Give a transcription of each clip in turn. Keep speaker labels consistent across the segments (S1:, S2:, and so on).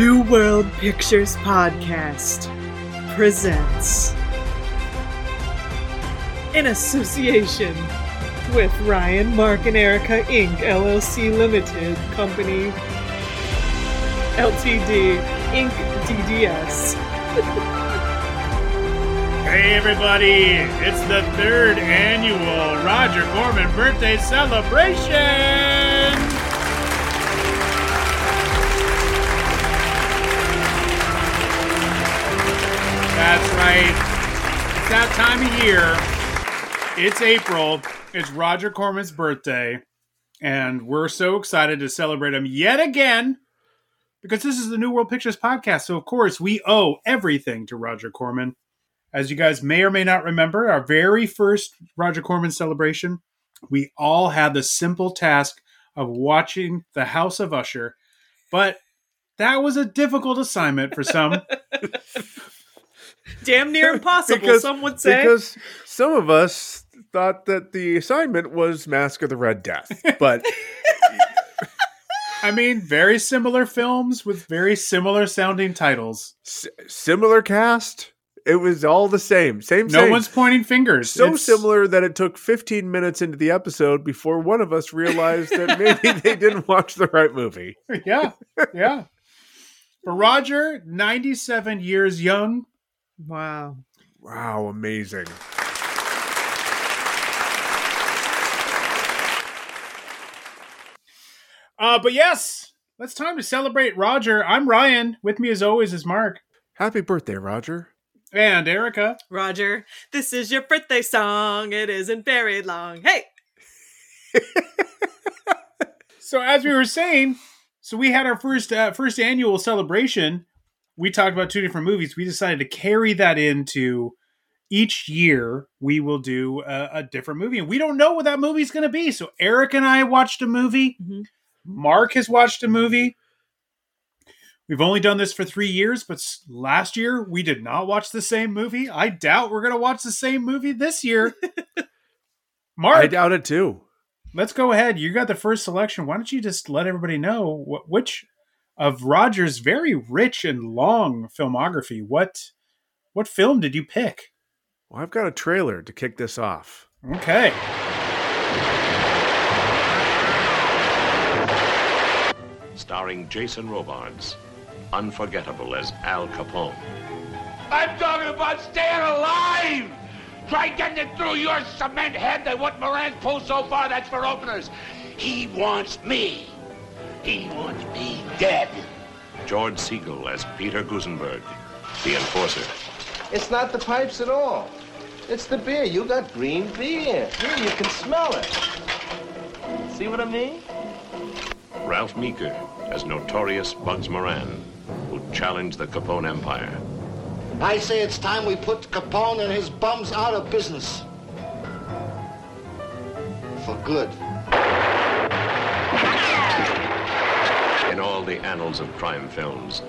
S1: New World Pictures Podcast presents, in association with Ryan, Mark, and Erica Inc., LLC Limited Company, LTD, Inc., DDS.
S2: Hey everybody, it's the third annual Roger Corman birthday celebration! That's right. It's that time of year. It's April. It's Roger Corman's birthday. And we're so excited to celebrate him yet again because this is the New World Pictures podcast. So, of course, we owe everything to Roger Corman. As you guys may or may not remember, our very first Roger Corman celebration, we all had the simple task of watching The House of Usher. But that was a difficult assignment for some.
S1: Damn near impossible,
S3: Because-
S1: some would say.
S3: Because some of us thought that the assignment was Mask of the Red Death, but
S2: I mean, very similar films with very similar sounding titles.
S3: s- similar cast. It was all the same, same.
S2: No
S3: same.
S2: one's pointing fingers.
S3: so
S2: It's-
S3: similar that it took 15 minutes into the episode before one of us realized that maybe they didn't watch the right movie.
S2: Yeah, yeah. For Roger, 97 years young,
S1: wow.
S3: Wow, amazing.
S2: Uh, but yes, it's time to celebrate Roger. I'm Ryan. With me, as always, is Mark
S3: Happy birthday, Roger.
S2: and Erica.
S1: Roger, this is your birthday song. It isn't very long. Hey!
S2: So, as we were saying, so we had our first uh, first annual celebration. We talked about two different movies. We decided to carry that into each year. We will do a, a different movie, and we don't know what that movie's going to be. So, Eric and I watched a movie.
S1: Mhm.
S2: Mark has watched a movie. We've only done this for three years, but last year we did not watch the same movie. I doubt we're going to watch the same movie this year. Mark,
S3: I doubt it too.
S2: let's go ahead. You got the first selection. Why don't you just let everybody know what, which of Roger's very rich and long filmography? What what film did you pick?
S3: Well, I've got a trailer to kick this off.
S2: Okay.
S4: starring Jason Robards, unforgettable as Al Capone.
S5: I'm talking about staying alive! Try getting it through your cement head that what Moran's pulled so far, that's for openers. He wants me. He wants me dead.
S4: George Segal as Peter Gusenberg, the enforcer.
S6: It's not the pipes at all. It's the beer. You got green beer. Here, you can smell it. See what I mean?
S4: Ralph Meeker as notorious Bugs Moran, who challenged the Capone Empire.
S7: I say it's time we put Capone and his bums out of business. For good.
S4: In all the annals of crime films,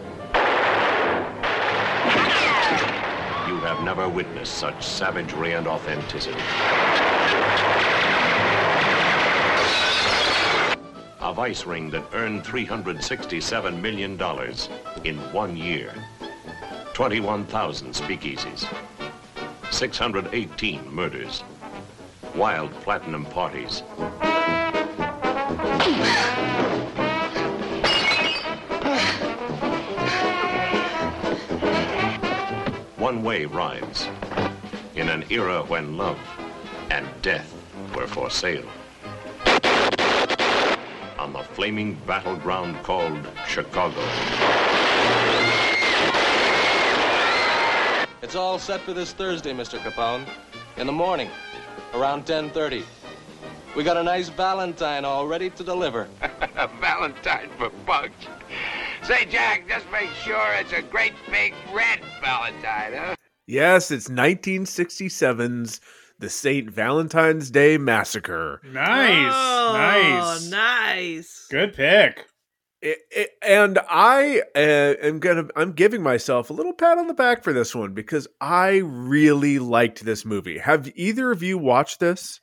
S4: you have never witnessed such savagery and authenticity. A vice ring that earned $367 million in one year. 21,000 speakeasies. 618 murders. Wild platinum parties. One-way rides. In an era when love and death were for sale. On the flaming battleground called Chicago.
S8: It's all set for this Thursday, Mr. Capone. In the morning, around 10:30. We got a nice Valentine all ready to deliver.
S5: A Valentine for Bugs. Say, Jack, just make sure it's a great big red Valentine, huh?
S3: Yes, it's 1967's The St. Valentine's Day Massacre.
S2: Nice.
S1: Oh,
S2: nice.
S1: nice.
S2: Good pick.
S3: I- I- and I uh, am gonna I'm giving myself a little pat on the back for this one because I really liked this movie. Have either of you watched this?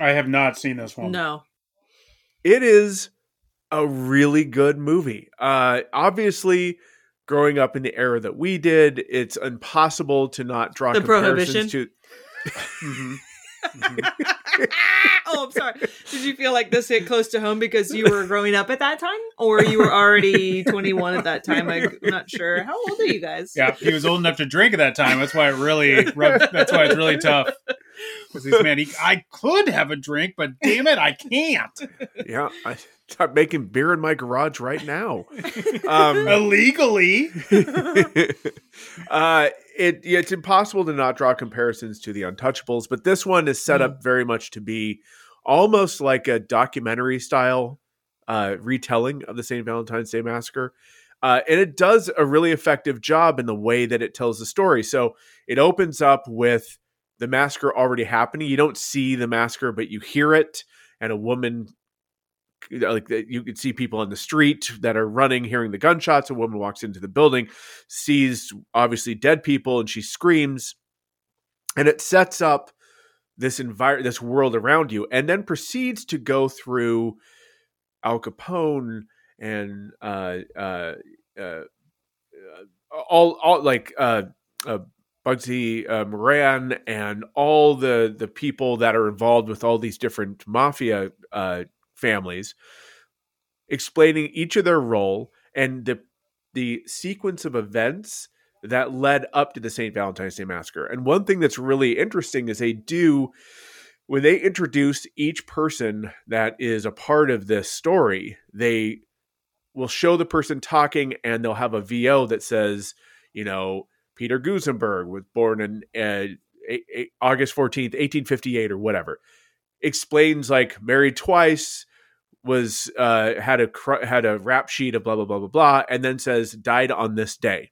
S2: I have not seen this one.
S1: No.
S3: It is a really good movie. Uh, obviously, growing up in the era that we did, it's impossible to not draw
S9: The
S3: comparisons
S9: prohibition?
S3: to. Mhm.
S9: oh, I'm sorry. Did you feel like this hit close to home because you were growing up at that time, or you were already 21 at that time? I'm not sure. How old are you guys?
S2: Yeah, he was old enough to drink at that time. That's why it really. rubbed- That's why it's really tough. Because he's man, he, I could have a drink, but damn it, I can't
S3: Yeah, I start making beer in my garage right now. Um,
S2: illegally.
S3: uh, it yeah, it's impossible to not draw comparisons to the Untouchables, but this one is set up very much to be almost like a documentary style uh, retelling of the St. Valentine's Day Massacre. Uh, and it does a really effective job in the way that it tells the story. So it opens up with the massacre already happening. You don't see the massacre, but you hear it, and a woman like you could see people on the street that are running hearing the gunshots. A woman walks into the building sees obviously dead people and she screams. And it sets up this environment this world around you and then proceeds to go through al capone and uh uh, uh all all like uh, uh Bugsy uh, Moran and all the the people that are involved with all these different mafia uh, families, explaining each of their role and the the sequence of events that led up to the St. Valentine's Day Massacre. And one thing that's really interesting is they do when they introduce each person that is a part of this story, they will show the person talking and they'll have a VO that says, you know, Peter Gusenberg was born in uh, August 14th, 1858 or whatever. Explains like married twice, was uh had a cr- had a rap sheet of blah blah blah blah blah and then says died on this day.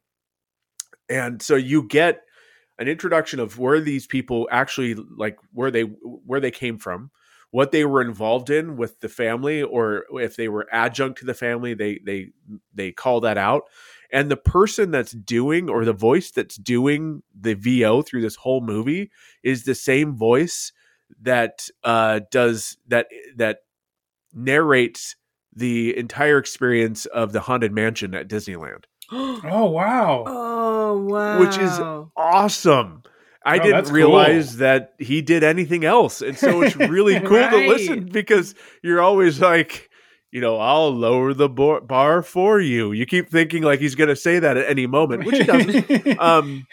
S3: And so you get an introduction of where these people actually like where they where they came from, what they were involved in with the family or if they were adjunct to the family, they they they call that out and the person that's doing or the voice that's doing the VO through this whole movie is the same voice that uh does that that narrates the entire experience of the haunted mansion at Disneyland,
S2: Oh wow!
S9: Oh wow!
S3: which is awesome. I
S2: Oh,
S3: didn't realize
S2: cool.
S3: that he did anything else. And so it's really cool to listen because you're always like, you know, I'll lower the bar, bar for you. You keep thinking like he's going to say that at any moment, which he doesn't. um,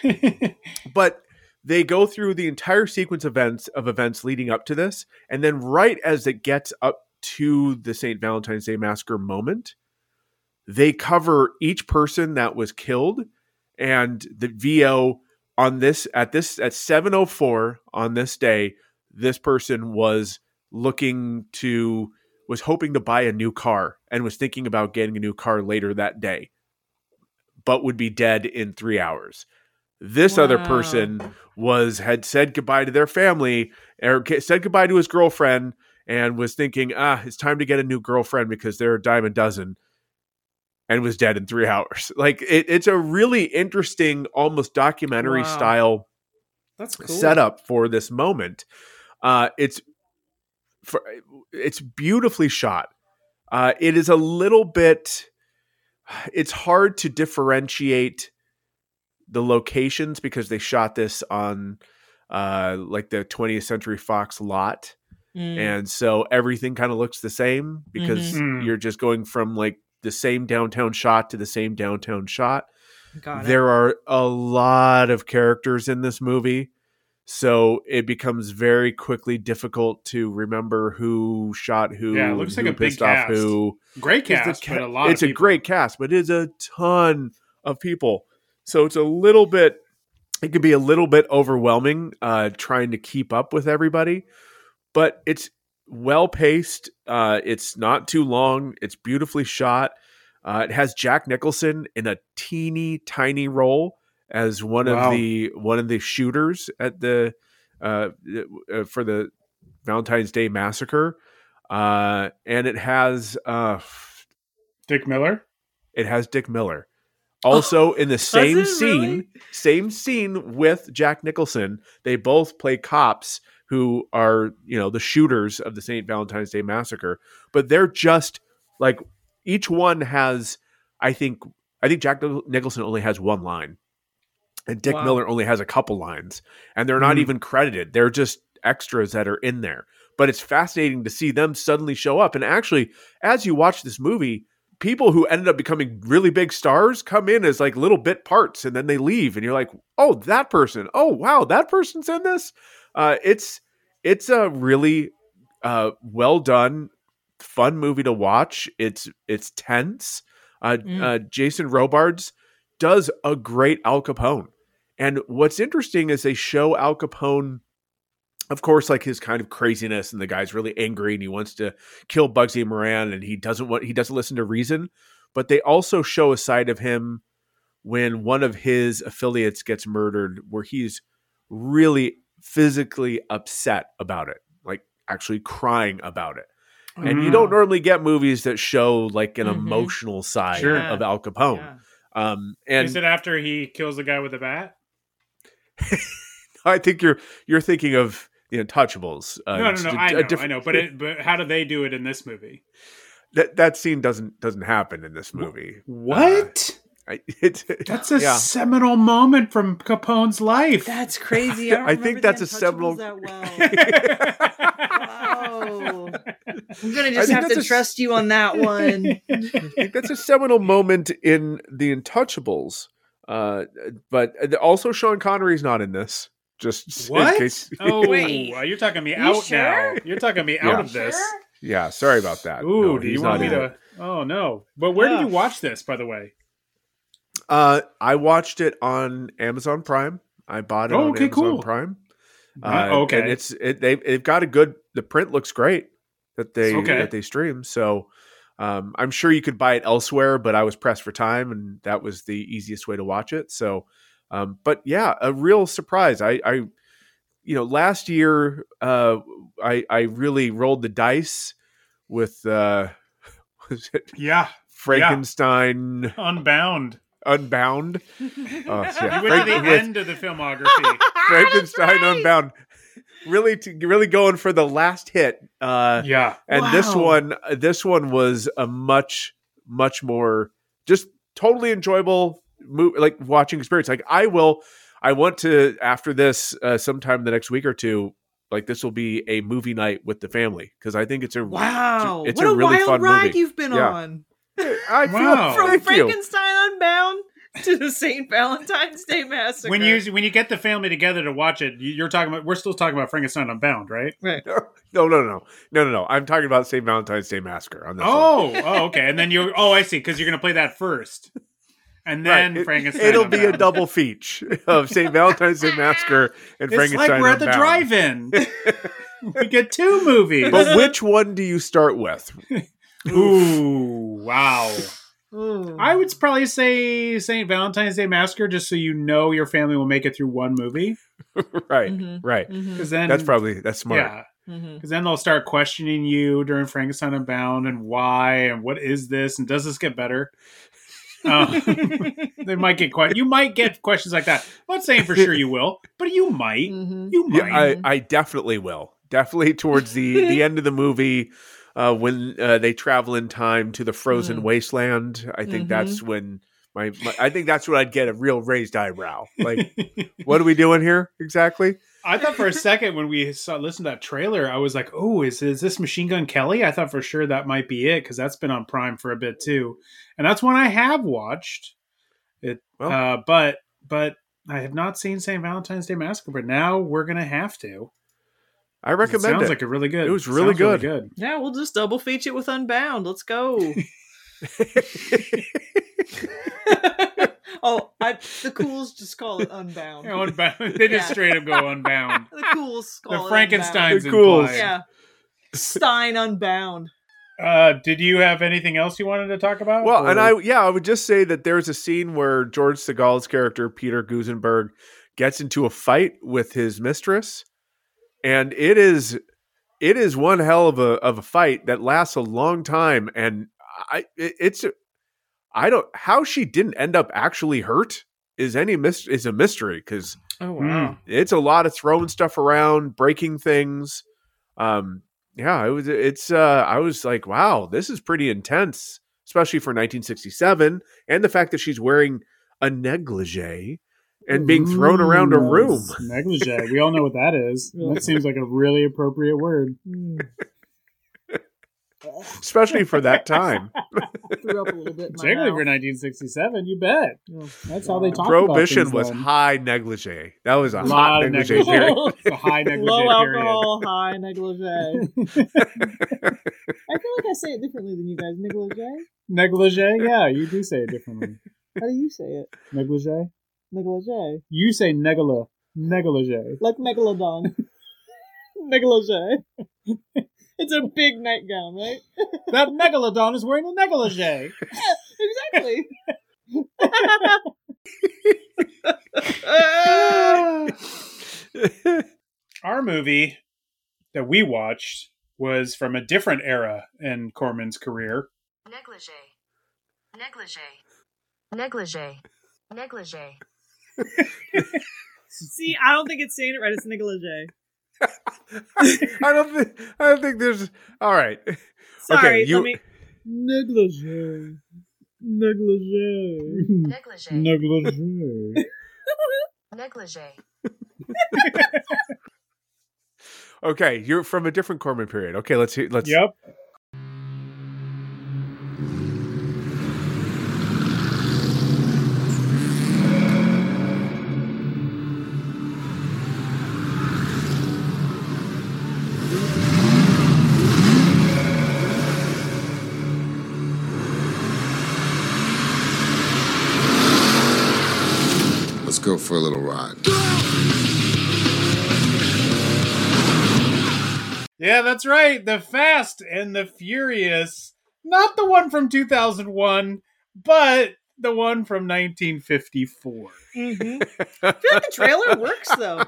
S3: but they go through the entire sequence of events of events leading up to this, and then right as it gets up to the St. Valentine's Day massacre moment, they cover each person that was killed and the VO on this at this at 704 on this day this person was looking to was hoping to buy a new car and was thinking about getting a new car later that day but would be dead in 3 hours this other person was had said goodbye to their family or said goodbye to his girlfriend and was thinking ah it's time to get a new girlfriend because they're a dime a dozen and was dead in three hours. Like it, it's a really interesting, almost documentary
S9: Wow.
S3: style
S9: That's cool.
S3: setup for this moment. Uh, it's for, it's beautifully shot. Uh, it is a little bit. It's hard to differentiate the locations because they shot this on uh, like the 20th Century Fox lot
S9: Mm.
S3: and so everything kind of looks the same because
S2: Mhm.
S3: you're just going from like the same downtown shot to the same downtown shot.
S9: Got it.
S3: There are a lot of characters in this movie, so it becomes very quickly difficult to remember who shot who.
S2: Yeah, it looks like a big
S3: pissed off
S2: cast.
S3: who.
S2: Great
S3: 'Cause the
S2: cast,
S3: ca-
S2: but a lot.
S3: it's
S2: of
S3: a great cast, but it's a ton of people. So it's a little bit. It could be a little bit overwhelming uh, trying to keep up with everybody, but it's well paced. Uh, it's not too long. It's beautifully shot. Uh, it has Jack Nicholson in a teeny tiny role as one
S2: Wow.
S3: of the one of the shooters at the uh, uh, for the Valentine's Day massacre, uh, and it has uh,
S2: Dick Miller.
S3: it has Dick Miller. Also in the same scene,
S9: really?
S3: same scene with Jack Nicholson, they both play cops who are, you know, the shooters of the St. Valentine's Day massacre, but they're just like each one has I think I think Jack Nicholson only has one line, and Dick
S9: Wow.
S3: Miller only has a couple lines, and they're not
S2: Mhm.
S3: even credited. They're just extras that are in there. But it's fascinating to see them suddenly show up. And actually, as you watch this movie, people who ended up becoming really big stars come in as like little bit parts, and then they leave, and you're like, oh, that person. Oh, wow, that person's in this. Uh, it's it's a really uh, well done, fun movie to watch. It's it's tense. Uh,
S9: Mm.
S3: uh, Jason Robards does a great Al Capone, and what's interesting is they show Al Capone, of course, like his kind of craziness, and the guy's really angry and he wants to kill Bugsy Moran, and he doesn't want he doesn't listen to reason. But they also show a side of him when one of his affiliates gets murdered, where he's really physically upset about it, like actually crying about it. And you don't normally get movies that show like an
S9: Mhm.
S3: emotional side
S2: Sure.
S3: of Al Capone.
S9: Yeah.
S3: Um, and
S2: Is it after he kills the guy with the bat?
S3: I think you're you're thinking of the Untouchables. Uh,
S2: no, no,
S3: it's
S2: no.
S3: a-
S2: I
S3: a
S2: know, I
S3: different-
S2: know. But it, but how do they do it in this movie?
S3: that that scene doesn't doesn't happen in this movie.
S2: What?
S3: I, it's,
S2: That's a
S3: yeah.
S2: seminal moment from Capone's life.
S9: That's crazy. I, don't
S3: I think that's
S9: the
S3: a seminal-
S9: That well. wow. I'm gonna just have to
S3: a s-
S9: trust you on that one.
S3: I think that's a seminal moment in the Untouchables. Uh, but also Sean Connery's not in this. Just in
S2: what?
S3: case-
S2: Oh,
S9: Wait.
S2: uh, you're talking me
S9: You
S2: out
S9: sure?
S2: now. You're talking me
S3: Yeah.
S2: out of this.
S3: yeah. Sorry about that.
S2: Ooh,
S3: No,
S2: do you want me to?
S3: it.
S2: Oh no! But where
S9: Yeah.
S2: did you watch this, by the way?
S3: Uh, I watched it on Amazon Prime. I bought it
S2: Oh,
S3: on
S2: okay,
S3: Amazon
S2: cool.
S3: Prime.
S2: Uh, okay.
S3: and it's it, they they've got a good. The print looks great that they
S2: Okay.
S3: that they stream. So um, I'm sure you could buy it elsewhere, but I was pressed for time, and that was the easiest way to watch it. So, um, but yeah, a real surprise. I, I you know, last year uh, I I really rolled the dice with uh, was it
S2: yeah,
S3: Frankenstein
S2: Unbound.
S3: Unbound? Oh, yeah.
S2: You went to the end of the filmography.
S3: Frankenstein Unbound. Really, to, really going for the last hit. Uh,
S2: yeah,
S3: and this one, this one was a much, much more just totally enjoyable, mo- like watching experience. Like I will, I want to after this, uh, sometime the next week or two. Like this will be a movie night with the family because I think it's a
S9: Wow.
S3: it's
S9: what
S3: a,
S9: a,
S3: really
S9: wild
S3: fun
S9: ride
S3: movie.
S9: you've been
S3: Yeah.
S9: on.
S3: I feel,
S2: Wow.
S9: From
S3: thank you.
S9: Frankenstein to the St. Valentine's Day Massacre.
S2: when you when you get the family together to watch it, you- you're talking about. We're still talking about Frankenstein Unbound, right?
S9: Right.
S3: No, no, no, no, no, no. I'm talking about St. Valentine's Day Massacre on this. Oh, one.
S2: Oh, oh, okay. And then you. Oh, I see. Because you're going to play that first, and then
S3: Right. It-
S2: Frankenstein.
S3: It'll be a double feature of St. Valentine's Day Massacre and
S2: It's
S3: Frankenstein.
S2: like we're at the drive-in. we get two movies.
S3: But which one do you start with?
S2: Ooh, wow.
S9: Ooh.
S2: I would probably say St. Valentine's Day Massacre, just so you know your family will make it through one movie.
S3: right,
S9: Mhm.
S3: right.
S9: Mhm.
S2: Because then
S3: That's probably that's smart.
S2: yeah.
S9: Mhm.
S2: Because then they'll start questioning you during Frankenstein Unbound and why and what is this and does this get better? Uh, they might get quite. You might get questions like that. I'm not saying for sure you will, but you might.
S9: Mhm.
S2: You
S3: Yeah,
S2: might.
S3: I, I definitely will. Definitely towards the the end of the movie, uh, when uh, they travel in time to the frozen
S9: Mm.
S3: wasteland. I think
S9: Mhm.
S3: that's when my, my I think that's when I'd get a real raised eyebrow. Like, what are we doing here exactly?
S2: I thought for a second when we saw listened to that trailer, I was like, "Oh, is is this Machine Gun Kelly?" I thought for sure that might be it because that's been on Prime for a bit too, and that's one I have watched. It,
S3: Well-
S2: uh, but but I have not seen St. Valentine's Day Massacre, but now we're gonna have to.
S3: I recommend It
S2: sounds
S3: it.
S2: like a really good.
S3: It was really
S2: sounds really
S3: good.
S2: good.
S9: Yeah, we'll just double feature it with Unbound. Let's go. oh, I, the cools just call it Unbound.
S2: You know, unbound. they just
S9: Yeah.
S2: straight up go unbound.
S9: The cools call
S2: The
S9: it
S2: Frankenstein's
S3: The Cools.
S9: Yeah. Stein Unbound.
S2: Uh, did you have anything else you wanted to talk about?
S3: Well, and I yeah, I would just say that there's a scene where George Segal's character Peter Gusenberg gets into a fight with his mistress, and it is it is one hell of a of a fight that lasts a long time, and I it, it's I don't how she didn't end up actually hurt is any mis- is a mystery because
S9: Oh
S2: wow.
S3: it's a lot of throwing stuff around, breaking things. Um, yeah, it was. It's. Uh, I was like, wow, this is pretty intense. especially for 1967, and the fact that she's wearing a negligee and being thrown around a
S2: Ooh,
S3: room.
S2: Negligee. We all know what that is. That seems like a really appropriate word. Hmm.
S3: especially for that time.
S9: Threw up a little bit.
S2: Particularly for 1967, you bet. That's how they talk
S3: Prohibition
S2: about
S3: was
S2: then.
S3: high negligee. That was a
S2: Lot
S3: hot
S2: of
S3: negligee
S2: negligee.
S3: period.
S2: A high negligee
S9: Low
S2: period.
S9: alcohol, high negligee. I feel like I say it differently than you guys. Negligee.
S2: Negligee? Yeah, you do say it differently.
S9: How do you say it?
S2: Negligee?
S9: Negligee.
S2: You say negala. Negligee.
S9: Like megalodon. negligee. it's a big nightgown, right?
S2: That megalodon is wearing a negligee.
S9: exactly.
S2: Our movie that we watched was from a different era in Corman's career.
S10: Negligee. Negligee. Negligee. Negligee.
S9: See, I don't think it's saying it right. It's negligee.
S3: I don't think. I don't think there's. All right.
S9: Sorry,
S3: okay. You.
S9: let me. Negligee. Negligee.
S10: Negligee.
S2: Negligee.
S10: Negligee.
S3: Okay, you're from a different Corman period. Okay, let's hear. Let's.
S2: Yep. That's right. The Fast and the Furious. Not the one from 2001, but the one from 1954.
S9: Mm-hmm. I feel like the trailer works though.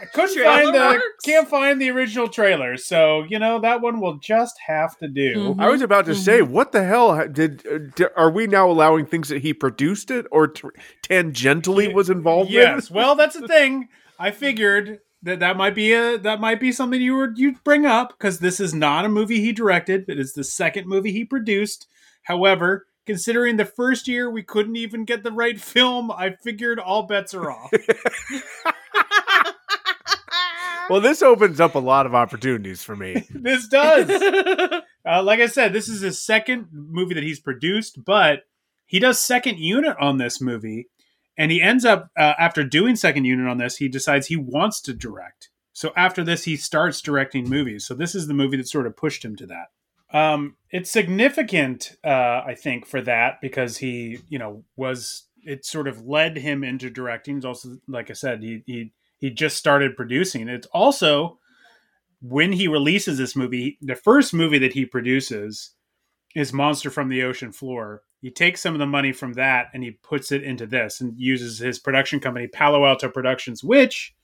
S2: I couldn't
S9: Trailer
S2: find the
S9: works.
S2: can't find the original trailer, so you know that one will just have to do.
S9: Mm-hmm.
S3: I was about to say, what the hell ha- did, uh, Are we now allowing things that he produced it or t- tangentially was involved
S2: Yes,
S3: in?
S2: well, that's the thing. I figured that that might be a that might be something you would you bring up because this is not a movie he directed. It is the second movie he produced. However, considering the first year we couldn't even get the right film, I figured all bets are off.
S3: Well, this opens up a lot of opportunities for me.
S2: this does. Uh, like I said, this is his second movie that he's produced, but he does second unit on this movie, and he ends up uh, after doing second unit on this, he decides he wants to direct. So after this, he starts directing movies. So this is the movie that sort of pushed him to that. Um, it's significant, uh, I think, for that because he, you know, was it sort of led him into directing. Also, like I said, he he he just started producing. It's also when he releases this movie, the first movie that he produces is Monster from the Ocean Floor. He takes some of the money from that and he puts it into this and uses his production company, Palo Alto Productions, which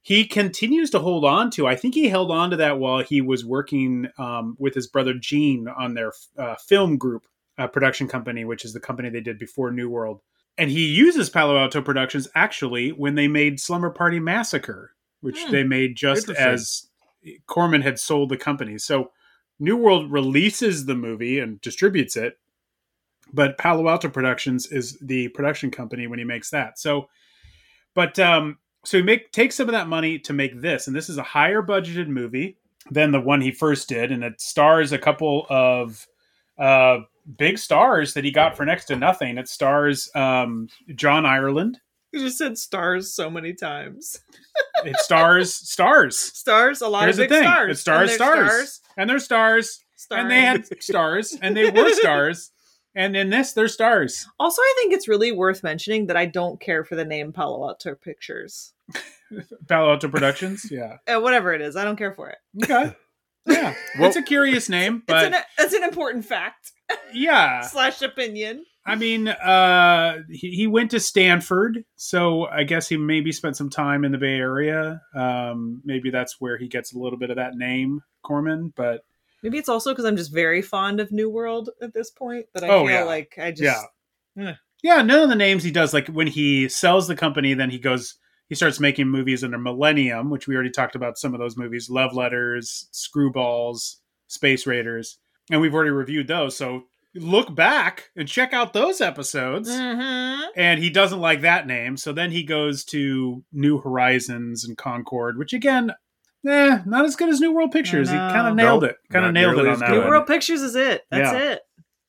S2: he continues to hold on to. I think he held on to that while he was working um, with his brother Gene on their uh, film group uh, production company, which is the company they did before New World. And he uses Palo Alto Productions actually when they made Slumber Party Massacre, which
S3: Hmm.
S2: they made just as Corman had sold the company. So New World releases the movie and distributes it, but Palo Alto Productions is the production company when he makes that. So, but um, so he make takes some of that money to make this, and this is a higher budgeted movie than the one he first did, and it stars a couple of uh, big stars that he got for next to nothing. It stars um, John Ireland.
S9: You just said stars so many times.
S2: It stars stars.
S9: Stars, a lot
S2: Here's
S9: of big stars.
S2: It stars
S9: And they're
S2: stars. and they're stars, and they had stars, and they were stars, and in this they're stars.
S9: Also, I think it's really worth mentioning that I don't care for the name Palo Alto Pictures.
S2: Palo Alto Productions, yeah,
S9: Uh, whatever it is, I don't care for it.
S2: okay, yeah.
S3: Well-
S2: it's a curious name,
S9: It's
S2: but
S9: an, it's an important fact
S2: yeah,
S9: slash opinion.
S2: I mean, uh, he, he went to Stanford, so I guess he maybe spent some time in the Bay Area. Um, maybe that's where he gets a little bit of that name, Corman. But
S9: Maybe it's also because I'm just very fond of New World at this point that I
S2: Oh,
S9: feel
S2: yeah.
S9: like I just
S2: yeah, yeah, none of the names he does. Like when he sells the company, then he goes, he starts making movies under Millennium, which we already talked about. Some of those movies, Love Letters, Screwballs, Space Raiders, and we've already reviewed those. So look back and check out those episodes.
S9: Mm-hmm.
S2: And he doesn't like that name. So then he goes to New Horizons and Concorde, which again, eh, not as good as New World Pictures. He kind of nailed
S3: Nope,
S2: it. Kind of
S3: not
S2: nailed it
S3: nearly
S2: on
S3: as
S2: that
S9: New
S2: one.
S9: World Pictures is it. That's
S2: Yeah.
S9: it.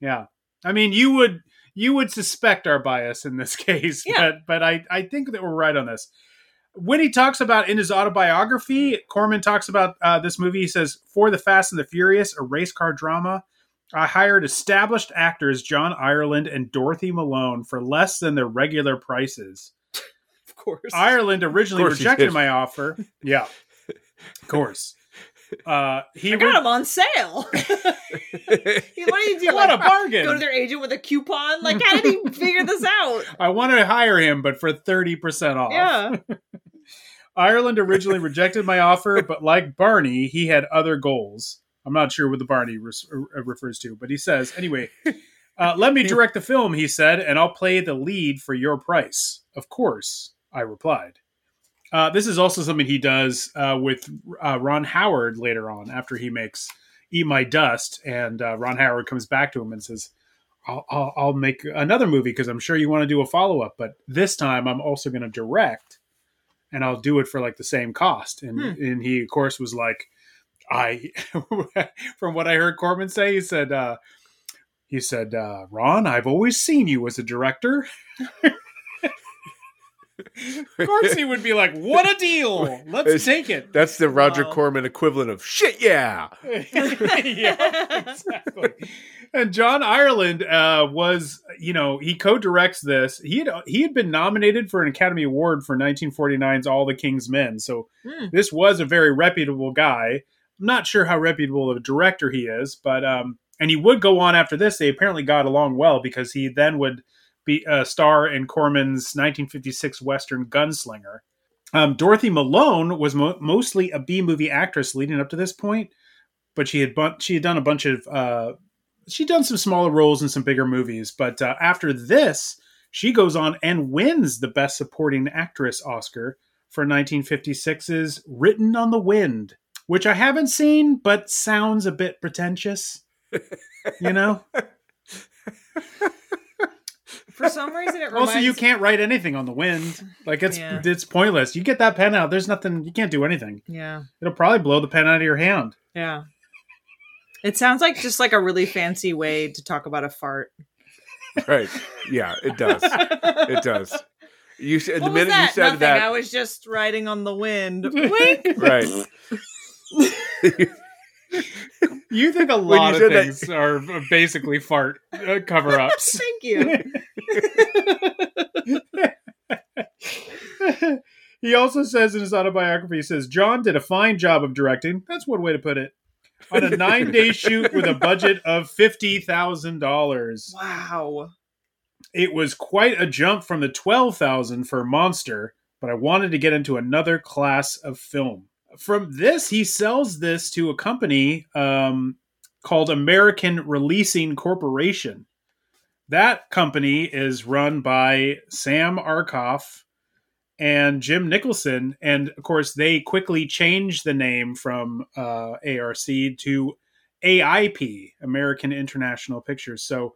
S2: Yeah. I mean, you would you would suspect our bias in this case,
S9: Yeah.
S2: but but I I think that we're right on this. When he talks about in his autobiography, Corman talks about uh, this movie. He says, "For the Fast and the Furious, a race car drama, I hired established actors John Ireland and Dorothy Malone for less than their regular prices.
S9: Of course.
S2: Ireland originally
S3: Of course he
S2: rejected
S3: did.
S2: my offer. Yeah, of course. Uh, he
S9: I got
S2: re-
S9: them on sale. what do you do?
S2: What
S9: like,
S2: a bargain.
S9: Go to their agent with a coupon. Like, how did he figure this out?
S2: I want to hire him, but for thirty percent off.
S9: Yeah.
S2: Ireland originally rejected my offer, but like Barney, he had other goals. I'm not sure what the Barney res- uh, refers to, but he says, anyway, uh, let me direct the film, he said, and I'll play the lead for your price. Of course, I replied. Uh, this is also something he does uh, with uh, Ron Howard later on after he makes Eat My Dust, and uh, Ron Howard comes back to him and says, I'll, I'll, I'll make another movie because I'm sure you want to do a follow up, but this time I'm also going to direct and I'll do it for like the same cost. And
S9: Hmm.
S2: and he of course was like, I from what I heard Corman say, he said, uh, he said, uh, Ron, I've always seen you as a director. of course, he would be like, "What a deal! Let's
S3: It's-
S2: take it."
S3: That's the Roger
S9: Wow.
S3: Corman equivalent of shit. Yeah.
S2: yeah, exactly. And John Ireland uh, was, you know, he co-directs this. He had he had been nominated for an Academy Award for 1949's All the King's Men, so
S9: Hmm.
S2: this was a very reputable guy. I'm not sure how reputable of a director he is, but um, and he would go on after this. They apparently got along well because he then would be a star in Corman's 1956 Western Gunslinger. Um, Dorothy Malone was mo- mostly a B movie actress leading up to this point, but she had bun- she had done a bunch of uh, she'd done some smaller roles in some bigger movies. But uh, after this, she goes on and wins the Best Supporting Actress Oscar for 1956's Written on the Wind, which I haven't seen, but sounds a bit pretentious. You know.
S9: For some reason, it reminds
S2: also, you can't write anything on the wind. Like it's
S9: Yeah.
S2: it's pointless. You get that pen out. There's nothing. You can't do anything.
S9: Yeah.
S2: It'll probably blow the pen out of your hand.
S9: Yeah. It sounds like just like a really fancy way to talk about a fart.
S3: Right. Yeah, it does. It does. You said the
S9: What was
S3: minute you said
S9: Nothing.
S3: that.
S9: I was just riding on the wind. Wink.
S3: Right.
S2: You think a lot of
S3: said that-
S2: things are basically fart uh, cover ups.
S9: Thank you.
S2: he also says in his autobiography, he says, John did a fine job of directing. That's one way to put it. On a nine day shoot with a budget of $50,000.
S9: Wow.
S2: It was quite a jump from the 12000 for Monster, but I wanted to get into another class of film. From this, he sells this to a company um, called American Releasing Corporation. That company is run by Sam Arkoff and Jim Nicholson. And of course, they quickly changed the name from uh, ARC to AIP, American International Pictures. So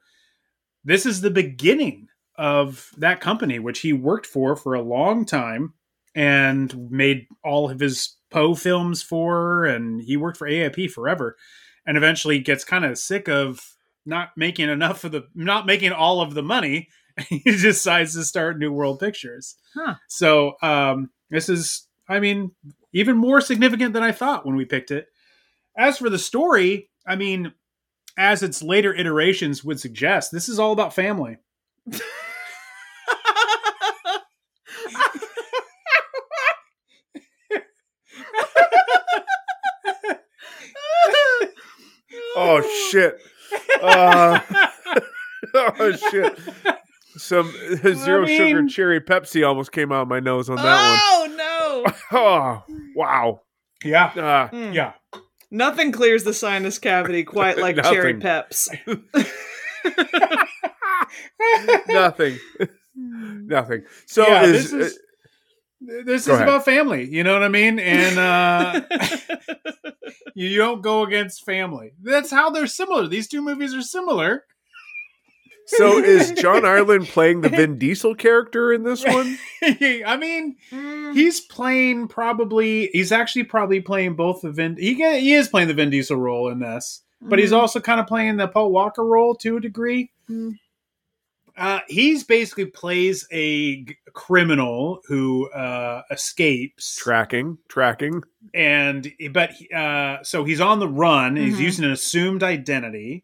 S2: this is the beginning of that company, which he worked for for a long time and made all of his Poe films for. And he worked for AIP forever and eventually gets kind of sick of not making enough of the, not making all of the money. he decides to start New World Pictures.
S9: Huh.
S2: So um, this is, I mean, even more significant than I thought when we picked it. As for the story, I mean, as its later iterations would suggest, this is all about family.
S3: Oh shit. Uh, oh shit. Some zero
S2: I
S3: sugar cherry Pepsi almost came out of my nose on that one.
S9: Oh no!
S3: Oh wow.
S2: Yeah.
S3: Uh,
S9: Mm.
S2: Yeah.
S9: Nothing clears the sinus cavity quite like cherry
S3: Nothing.
S9: peps.
S3: nothing. nothing. So
S2: Yeah,
S3: is,
S2: this is this is
S3: ahead.
S2: about family. You know what I mean? And uh, you don't go against family. That's how they're similar. These two movies are similar.
S3: So is John Ireland playing the Vin Diesel character in this one?
S2: I mean, he's playing probably. He's actually probably playing both the Vin. He get- he is playing the Vin Diesel role in this, but he's
S9: Mhm.
S2: also kind of playing the Paul Walker role to a degree.
S9: Mm.
S2: Uh, he's basically plays a g- criminal who uh, escapes
S3: Tracking, tracking.
S2: and but uh, so he's on the run. He's
S9: Mhm.
S2: using an assumed identity.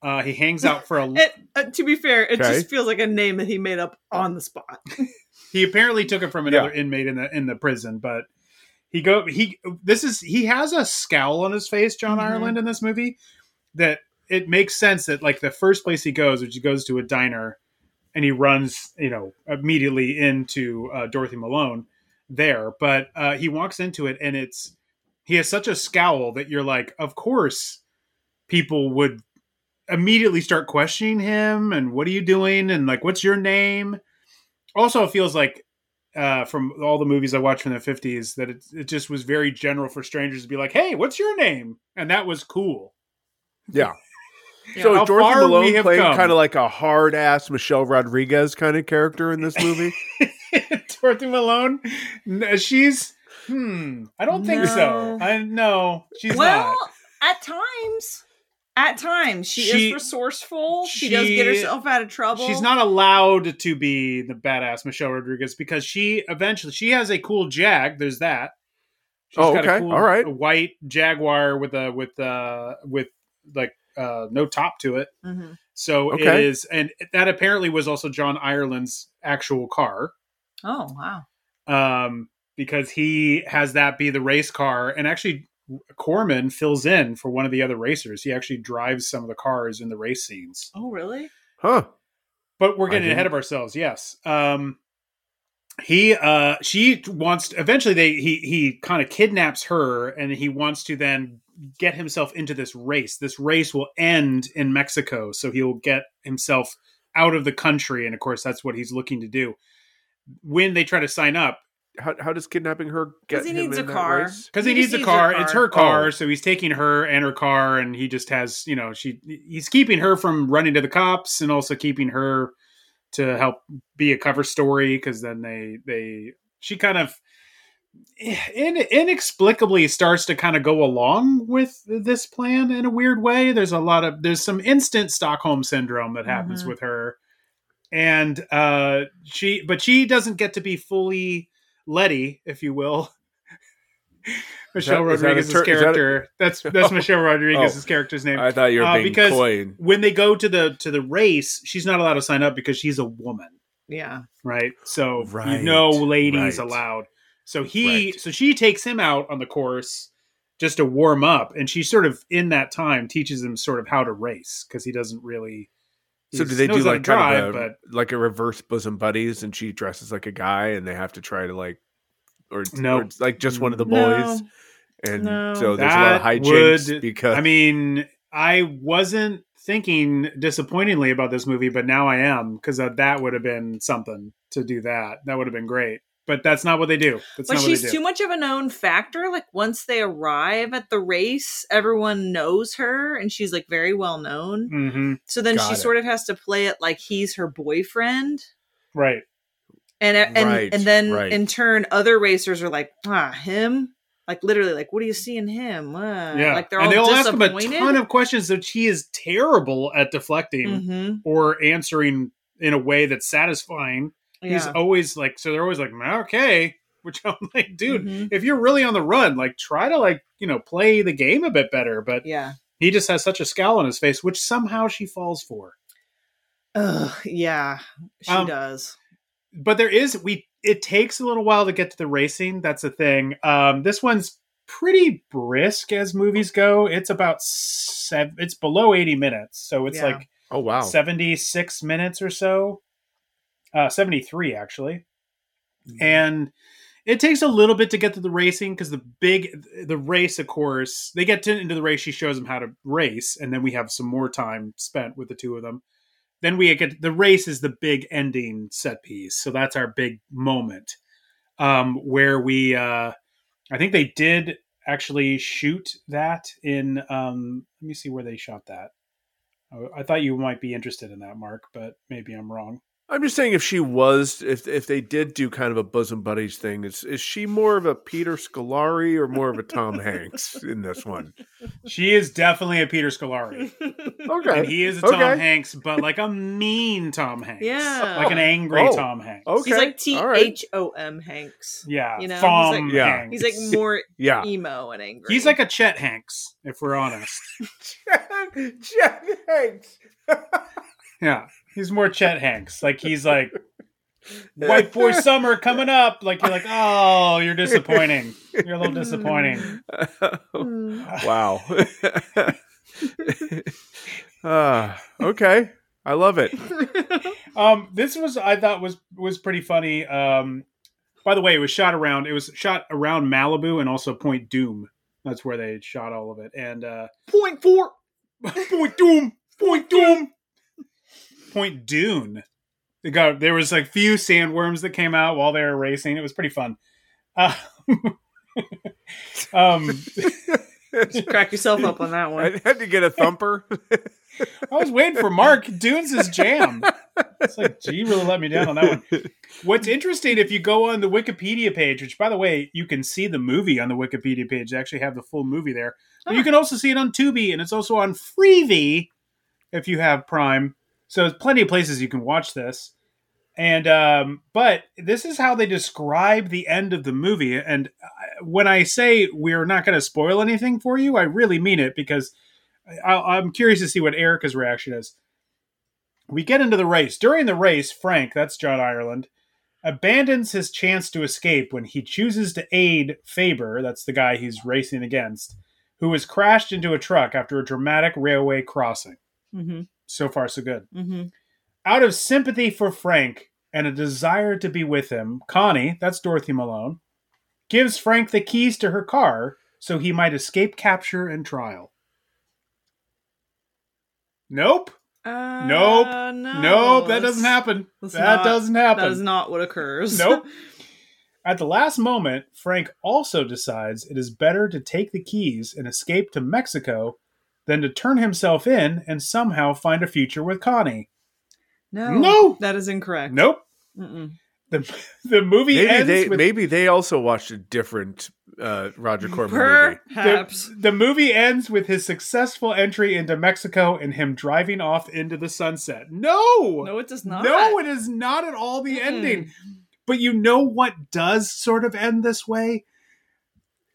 S2: Uh, he hangs out for a.
S9: It, uh, to be fair, it
S3: Okay.
S9: just feels like a name that he made up on the spot.
S2: he apparently took it from another inmate in the in the prison, but he go he this is he has a scowl on his face, John
S9: Mhm.
S2: Ireland, in this movie. That it makes sense that like the first place he goes, which he goes to a diner, and he runs, you know, immediately into uh, Dorothy Malone there. But uh, he walks into it, and it's he has such a scowl that you're like, of course, people would immediately start questioning him and what are you doing and like what's your name also it feels like uh, from all the movies I watched from the 50s that it, it just was very general for strangers to be like, hey, what's your name? And that was cool.
S3: Yeah.
S2: Yeah.
S3: So
S2: How
S3: is Dorothy Malone
S2: have
S3: playing kind of like a hard ass Michelle Rodriguez kind of character in this movie?
S2: Dorothy Malone, she's, hmm, I don't think so. I no, she's
S9: well,
S2: not.
S9: at times, at times she,
S2: She-
S9: is resourceful. She, does get herself out of trouble.
S2: She's not allowed to be the badass Michelle Rodriguez because she eventually she has a cool Jag. There's that. She's
S3: Oh,
S2: got a
S3: okay.
S2: cool
S3: All right.
S2: white Jaguar with a with uh with like uh no top to it.
S9: Mhm.
S2: So it
S3: Okay.
S2: is, and that apparently was also John Ireland's actual car,
S9: Oh wow!
S2: um, because he has that be the race car, and actually Corman fills in for one of the other racers. He actually drives some of the cars in the race scenes.
S9: Oh really?
S3: Huh.
S2: But we're getting ahead of ourselves. Yes. Um, he uh she wants eventually they he he kind of kidnaps her and he wants to then get himself into this race this race will end in mexico so he'll get himself out of the country and of course that's what he's looking to do when they try to sign up
S3: How, how does kidnapping her get
S9: 'Cause he
S3: him
S9: needs
S3: in
S9: a car.
S3: race?
S2: because he,
S9: He
S2: needs a car.
S9: car.
S2: it's her car
S3: Oh.
S2: so he's taking her and her car and he just has you know she he's keeping her from running to the cops and also keeping her to help be a cover story because then they they she kind of in, inexplicably starts to kind of go along with this plan in a weird way there's a lot of there's some instant stockholm syndrome that happens
S9: Mhm.
S2: with her and uh she but she doesn't get to be fully letty if you will michelle
S3: that
S2: rodriguez's
S3: ter- is that a-
S2: character that's that's michelle rodriguez's
S3: Oh.
S2: character's name
S3: I thought you were
S2: Uh,
S3: being
S2: because
S3: coy.
S2: when they go to the to the race she's not allowed to sign up because she's a woman
S9: Yeah.
S2: right? So
S3: Right,
S2: you know, ladies
S3: right.
S2: allowed. So he,
S3: Right.
S2: so she takes him out on the course just to warm up, and she sort of in that time teaches him sort of how to race because he doesn't really.
S3: So do they do like kind of a,
S2: but
S3: like a reverse bosom buddies, and she dresses like a guy, and they have to try to like, or
S2: No.
S3: or like just one of the
S9: No.
S3: boys, and
S9: No.
S3: so there's a lot of
S2: That
S3: hijinks
S2: would-
S3: because
S2: I mean, I wasn't thinking disappointingly about this movie, but now I am because that would have been something to do that. That would have been great, but that's not what they do. That's
S9: But
S2: not
S9: she's
S2: what they do.
S9: too much of a known factor. Like once they arrive at the race, everyone knows her, and she's like very well known.
S2: hmm
S9: So then
S3: Got
S9: she
S3: it.
S9: sort of has to play it like he's her boyfriend.
S2: Right.
S9: and and
S3: Right,
S9: and then
S3: right.
S9: in turn other racers are like ah him like literally like what do you see in him Ah.
S2: Yeah.
S9: like they're
S2: and
S9: all
S2: they'll ask him a ton of questions that he is terrible at deflecting
S9: Mhm.
S2: or answering in a way that's satisfying. He's always like, so they're always like, okay. Which I'm like, dude,
S9: Mhm.
S2: if you're really on the run, like try to like, you know, play the game a bit better. But
S9: yeah
S2: he just has such a scowl on his face, which somehow she falls for.
S9: Ugh, yeah she
S2: Um,
S9: does
S2: But there is we it takes a little while to get to the racing. That's the thing. Um this one's pretty brisk as movies go. It's about seven it's below 80 minutes. So it's
S9: Yeah.
S2: like
S3: oh wow,
S2: 76 minutes or so. Uh 73 actually.
S3: Mm-hmm.
S2: And it takes a little bit to get to the racing because the big the race of course they get to, into the race she shows them how to race and then we have some more time spent with the two of them then we get the race is the big ending set piece so that's our big moment um where we uh i think they did actually shoot that in um let me see where they shot that I- I thought you might be interested in that, Mark, but maybe I'm wrong.
S3: I'm just saying if she was, if if they did do kind of a bosom buddies thing, is is she more of a Peter Scolari or more of a Tom Hanks in this one?
S2: She is definitely a Peter Scolari.
S3: Okay,
S2: And he is a Tom
S3: Okay.
S2: Hanks, but like a mean Tom Hanks.
S9: Yeah.
S2: Like an angry
S3: Oh.
S2: Tom Hanks.
S3: Okay,
S9: He's like T
S3: all right.
S9: H O M Hanks.
S2: Yeah.
S9: You know, he's
S2: Tom
S9: like-
S3: Yeah.
S2: Hanks.
S9: He's like more
S3: Yeah,
S9: emo and angry.
S2: He's like a Chet Hanks, if we're honest.
S3: Chet Hanks.
S2: Yeah. He's more Chet Hanks. Like he's like white boy summer coming up. Like you're like, oh, you're disappointing. You're a little disappointing.
S3: wow. Ah, okay, I love it.
S2: Um, this was I thought was was pretty funny. Um, by the way, it was shot around. It was shot around Malibu and also Point Dume. That's where they shot all of it. And uh,
S9: point four.
S2: Point Dume, Point Dume, Point Dune. They got there was like few sandworms that came out while they were racing. It was pretty fun. Uh, um,
S9: Just crack yourself up on that one.
S3: I had to get a thumper.
S2: I was waiting for Mark. Dune's his jam. It's like, gee, you really let me down on that one. What's interesting, if you go on the Wikipedia page, which by the way, you can see the movie on the Wikipedia page, they actually have the full movie there. But you can also see it on Tubi, and it's also on Freevee if you have Prime. So there's plenty of places you can watch this. And um, but this is how they describe the end of the movie. And when I say we're not going to spoil anything for you, I really mean it because I, I'm curious to see what Erica's reaction is. We get into the race. During the race, Frank, that's John Ireland, abandons his chance to escape when he chooses to aid Faber, that's the guy he's racing against, who has crashed into a truck after a dramatic railway crossing.
S9: Mm-hmm.
S2: So far, so good.
S9: Mm-hmm.
S2: Out of sympathy for Frank and a desire to be with him, Connie, that's Dorothy Malone, gives Frank the keys to her car so he might escape capture and trial. Nope.
S9: Uh,
S2: Nope.
S9: no,
S2: nope. That doesn't happen. That
S9: not-
S2: doesn't happen.
S9: That is not what occurs.
S2: Nope. At the last moment, Frank also decides it is better to take the keys and escape to Mexico than to turn himself in and somehow find a future with Connie.
S9: no,
S2: No.
S9: that is incorrect.
S2: Nope.
S9: Mm-mm.
S2: The, the movie
S3: maybe
S2: ends
S3: they
S2: with
S3: maybe they also watched a different uh, Roger Corman movie.
S9: Perhaps.
S2: the, the movie ends with his successful entry into Mexico and him driving off into the sunset. No,
S9: No, it does not.
S2: no, it is not at all the
S9: Mm-mm.
S2: ending. But you know what does sort of end this way?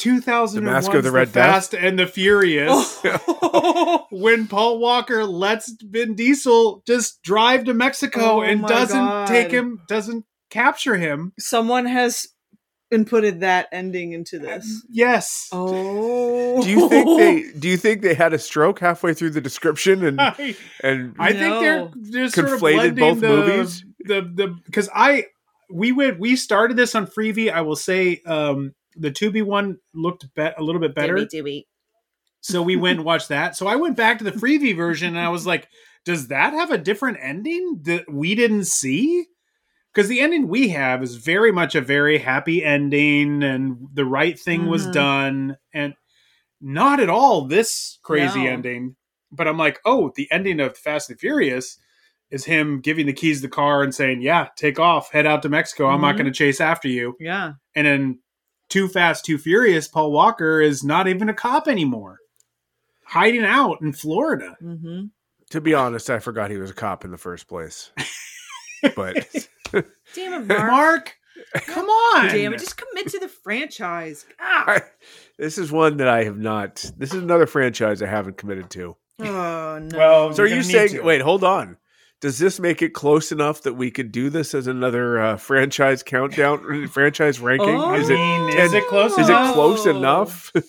S2: 2001
S3: The Masque of the
S2: the
S3: Red Death?
S2: Fast and the Furious. when Paul Walker lets Vin Diesel just drive to Mexico
S9: Oh
S2: and doesn't
S9: God.
S2: take him, doesn't capture him.
S9: Someone has inputted that ending into this.
S2: Yes.
S9: Oh.
S3: Do you think they do you think they had a stroke halfway through the description and
S2: I,
S3: and
S2: I think they're
S9: just
S2: they're sort of
S3: Conflated both
S2: the,
S3: movies?
S2: The the because I we went we started this on Freevee. I will say um the Tubi one looked be- a little bit better, so we went and watched that. So I went back to the Freevee version and I was like, does that have a different ending that we didn't see? Because the ending we have is very much a very happy ending, and the right thing was
S9: Mhm.
S2: done, and not at all this crazy
S9: No.
S2: ending. But I'm like, oh, the ending of Fast and Furious is him giving the keys to the car and saying, "Yeah, take off, head out to Mexico. I'm not
S9: Mhm.
S2: going to chase after you."
S9: Yeah.
S2: And then Too Fast, Too Furious, Paul Walker is not even a cop anymore, hiding out in Florida.
S9: Mm-hmm.
S3: to be honest, I forgot he was a cop in the first place. But
S9: Damn it, Mark.
S2: Mark, come on.
S9: Damn it. Just commit to the franchise. Ah.
S3: I, this is one that I have not. This is another franchise I haven't committed to.
S9: Oh, no.
S2: Well,
S3: So are
S2: You're
S3: you
S2: gonna need
S3: saying?
S2: to.
S3: Wait, hold on. Does this make it close enough that we could do this as another uh, franchise countdown, franchise ranking?
S9: Oh.
S3: Is
S2: I
S3: it
S2: mean,
S3: ten-
S2: is it close
S3: is
S2: enough?
S3: it close enough?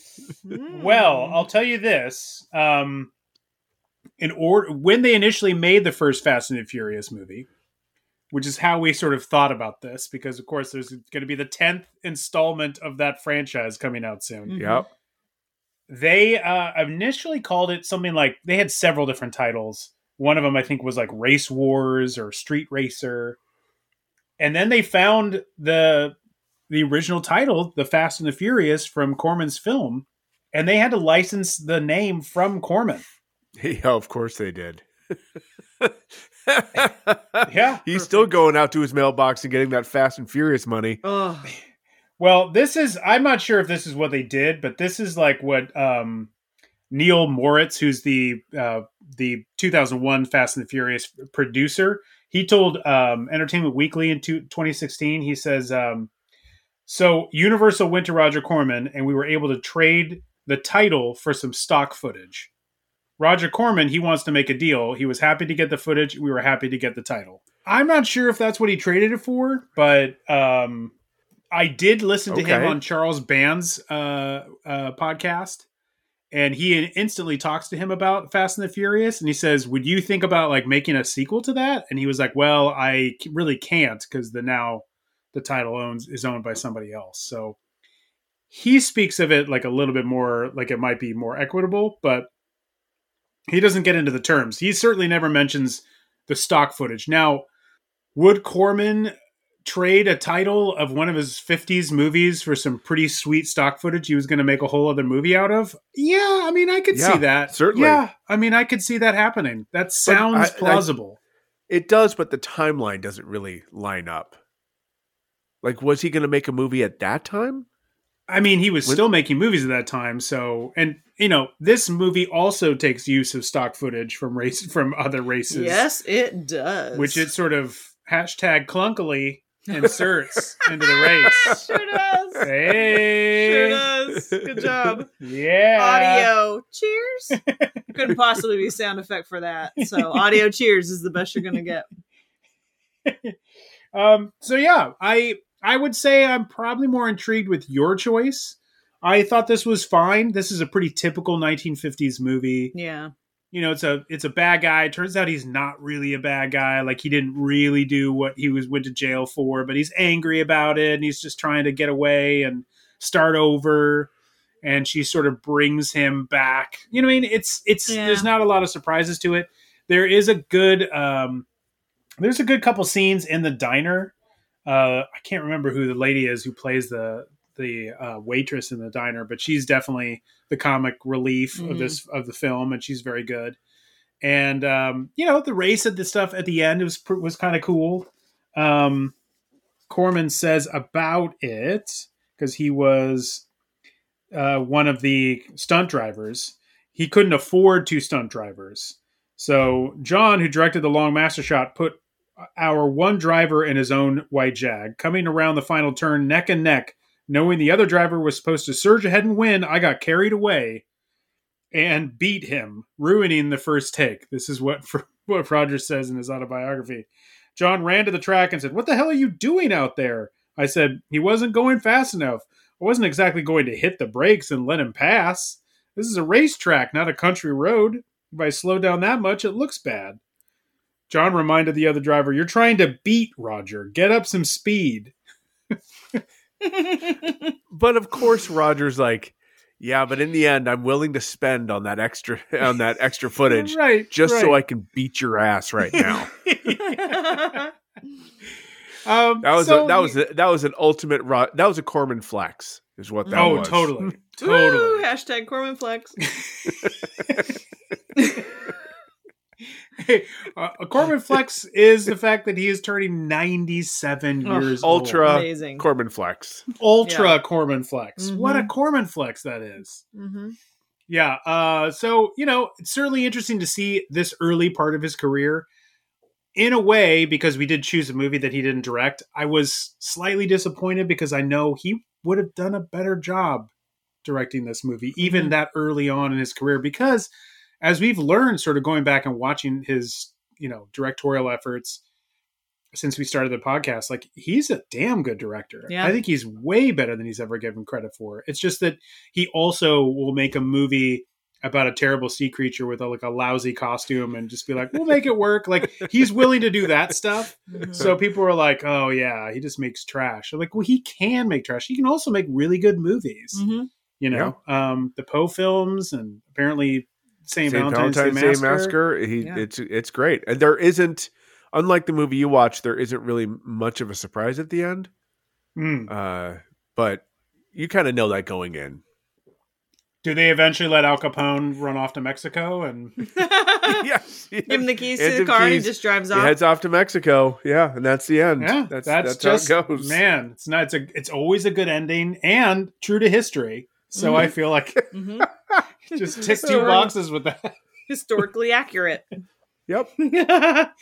S9: Mm.
S2: Well, I'll tell you this. Um, in order when they initially made the first Fast and the Furious movie, which is how we sort of thought about this, because of course there's going to be the tenth installment of that franchise coming out soon.
S9: Mhm.
S3: yep.
S2: They uh, initially called it something like they had several different titles. One of them, I think, was like Race Wars or Street Racer, and then they found the the original title, The Fast and the Furious, from Corman's film, and they had to license the name from Corman.
S3: Yeah, of course they did.
S2: yeah,
S3: He's still going out to his mailbox and getting that Fast and Furious money.
S9: Oh,
S2: Well, this is I'm not sure if this is what they did, but this is like what um Neal Moritz, who's the uh the 2001 Fast and the Furious producer, he told um Entertainment Weekly in two, 2016, he says um so Universal went to Roger Corman and we were able to trade the title for some stock footage. Roger Corman, he wants to make a deal. He was happy to get the footage. We were happy to get the title. I'm not sure if that's what he traded it for, but um, I did listen to him on Charles Band's uh, uh, podcast, and he instantly talks to him about Fast and the Furious, and he says, "Would you think about like making a sequel to that?" And he was like, "Well, I really can't because the now the title owns is owned by somebody else." So he speaks of it like a little bit more like it might be more equitable, but he doesn't get into the terms. He certainly never mentions the stock footage. Now, would Corman trade a title of one of his 50s movies for some pretty sweet stock footage he was going to make a whole other movie out of? Yeah, I mean, I could
S3: Yeah,
S2: see that.
S3: certainly.
S2: Yeah, I mean, I could see that happening. That sounds
S3: I- I-
S2: plausible.
S3: It does, but the timeline doesn't really line up. Like, was he going to make a movie at that time?
S2: I mean, he was
S3: With-
S2: still making movies at that time, so and you know, this movie also takes use of stock footage from race from other races.
S9: yes, it does.
S2: which it sort of hashtag clunkily inserts into the race.
S9: sure does.
S2: Hey,
S9: Sure does. Good job.
S2: Yeah,
S9: Audio cheers. Couldn't possibly be sound effect for that. So audio cheers is the best you're gonna get.
S2: Um, so yeah, I I would say I'm probably more intrigued with your choice. I thought this was fine. This is a pretty typical 1950s movie.
S9: Yeah.
S2: You know, it's a it's a bad guy. Turns out he's not really a bad guy. Like he didn't really do what he was went to jail for, but he's angry about it and he's just trying to get away and start over. And she sort of brings him back. You know, what I mean, it's it's
S9: Yeah.
S2: there's not a lot of surprises to it. There is a good um, there's a good couple scenes in the diner. Uh, I can't remember who the lady is who plays the the uh, waitress in the diner, but she's definitely the comic relief of
S9: Mhm.
S2: this of the film, and she's very good. And um, you know, the race of the stuff at the end was was kind of cool. Um, Corman says about it because he was uh, one of the stunt drivers. He couldn't afford two stunt drivers, so John, who directed the long master shot, put our one driver in his own white jag, coming around the final turn neck and neck, knowing the other driver was supposed to surge ahead and win. I got carried away and beat him, ruining the first take. This is what what Rogers says in his autobiography. John ran to the track and said, "What the hell are you doing out there?" I said, "He wasn't going fast enough. I wasn't exactly going to hit the brakes and let him pass. This is a racetrack, not a country road. If I slow down that much, it looks bad." John reminded the other driver, You're trying to beat Roger. Get up some speed.
S3: But of course, Roger's like, yeah, but in the end, I'm willing to spend on that extra on that extra footage
S2: Right.
S3: just so. I can beat your ass right now.
S2: Um,
S3: That was
S2: so
S3: a, that was a, that was an ultimate ro- that was a Corman flex is what that
S2: oh,
S3: was.
S2: totally.
S9: Woo,
S2: Totally.
S9: hashtag Corman Flex.
S2: Hey, uh, a Corman Flex is the fact that he is turning 97
S9: Oh,
S2: years old.
S3: Ultra
S9: Amazing.
S3: Corman flex.
S2: Ultra
S9: Yeah.
S2: Corman Flex. What a Corman Flex that is.
S9: Mm-hmm.
S2: Yeah. Uh, so, you know, it's certainly interesting to see this early part of his career. In a way, because we did choose a movie that he didn't direct, I was slightly disappointed because I know he would have done a better job directing this movie, even
S9: Mhm.
S2: that early on in his career. Because as we've learned, sort of going back and watching his, you know, directorial efforts since we started the podcast, like he's a damn good director.
S9: Yeah.
S2: I think he's way better than he's ever given credit for. It's just that he also will make a movie about a terrible sea creature with a, like a lousy costume and just be like, we'll make it work. Like he's willing to do that stuff.
S9: Mm-hmm.
S2: So people are like, oh yeah, he just makes trash. I'm like, well, he can make trash. He can also make really good movies.
S9: Mm-hmm.
S2: You know, um, the Poe films and apparently St.
S3: St.
S2: Valentine's,
S3: Valentine's
S2: Day
S3: Day
S2: Massacre.
S3: Massacre. He,
S9: Yeah.
S3: It's it's great, and there isn't, unlike the movie you watch, there isn't really much of a surprise at the end.
S2: Mm.
S3: Uh, but you kind of know that going in.
S2: Do they eventually let Al Capone run off to Mexico and
S3: yes,
S9: Give him the keys to the
S3: him
S9: car and he just drives
S3: He
S9: off.
S3: heads off to Mexico. Yeah, and that's the end.
S2: Yeah,
S3: that's
S2: that's,
S3: that's,
S2: just
S3: how it goes.
S2: man. It's not. It's a. It's always a good ending and true to history. So I feel like
S9: Mhm.
S2: just tick two boxes with that.
S9: Historically accurate.
S3: Yep.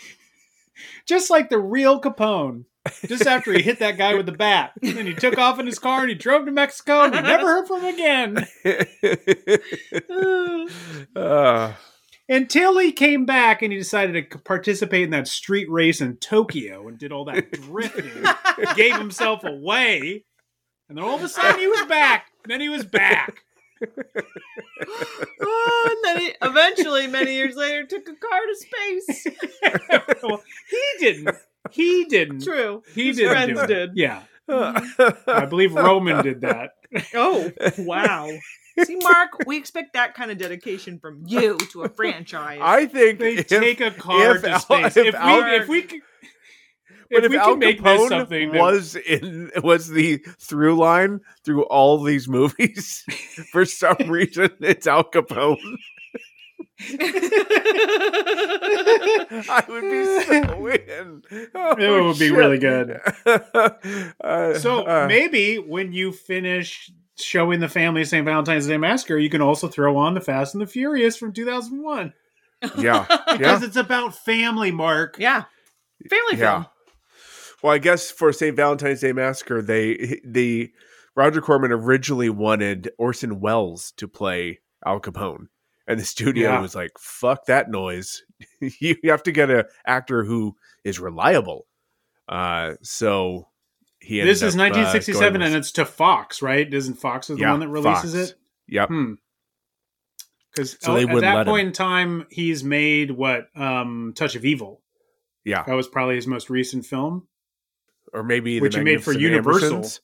S2: just like the real Capone. Just after he hit that guy with the bat, and he took off in his car and he drove to Mexico and we never heard from him again
S3: Uh,
S2: until he came back and he decided to participate in that street race in Tokyo and did all that drifting, gave himself away, and then all of a sudden he was back. Then he was back.
S9: Oh, and then he eventually, many years later, took a car to space.
S2: well, he didn't. He didn't.
S9: True.
S2: He
S9: His
S2: didn't.
S9: friends
S2: do it.
S9: did.
S2: Yeah. Mm-hmm. I believe Roman did that.
S9: Oh, wow. See, Mark, we expect that kind of dedication from you to a franchise.
S3: I think
S2: They
S3: if-
S2: take a car
S3: if
S2: to space.
S3: if
S2: If,
S3: Al-
S2: we, if we, c-
S3: But
S2: if,
S3: if,
S2: we
S3: Al
S2: can make this
S3: Capone
S2: something that-
S3: was in was the through line through all these movies, for some reason it's Al Capone. I would be so in. Oh,
S2: It would be really good.
S3: Uh,
S2: So
S3: uh,
S2: maybe when you finish showing the family St. Valentine's Day Massacre, you can also throw on the Fast and the Furious from 2001
S3: yeah,
S2: because
S3: yeah,
S2: it's about family. Mark,
S9: yeah. Family
S3: yeah.
S9: film.
S3: Well, I guess for St. Valentine's Day Massacre, they the Roger Corman originally wanted Orson Welles to play Al Capone, and the studio
S2: Yeah.
S3: was like, "Fuck that noise! you have to get an actor who is reliable." Uh, so he
S2: this is
S3: up, uh,
S2: 1967,
S3: going
S2: and it's to Fox, right? Isn't Fox is the
S3: Yeah,
S2: one that releases
S3: Fox.
S2: it?
S3: Yep.
S2: Hmm. Because
S3: So they
S2: at that
S3: let him.
S2: point in time, he's made what? Um, Touch of Evil.
S3: Yeah,
S2: That was probably his most recent film,
S3: or maybe the
S2: which he made for Universal.
S3: Ambersons.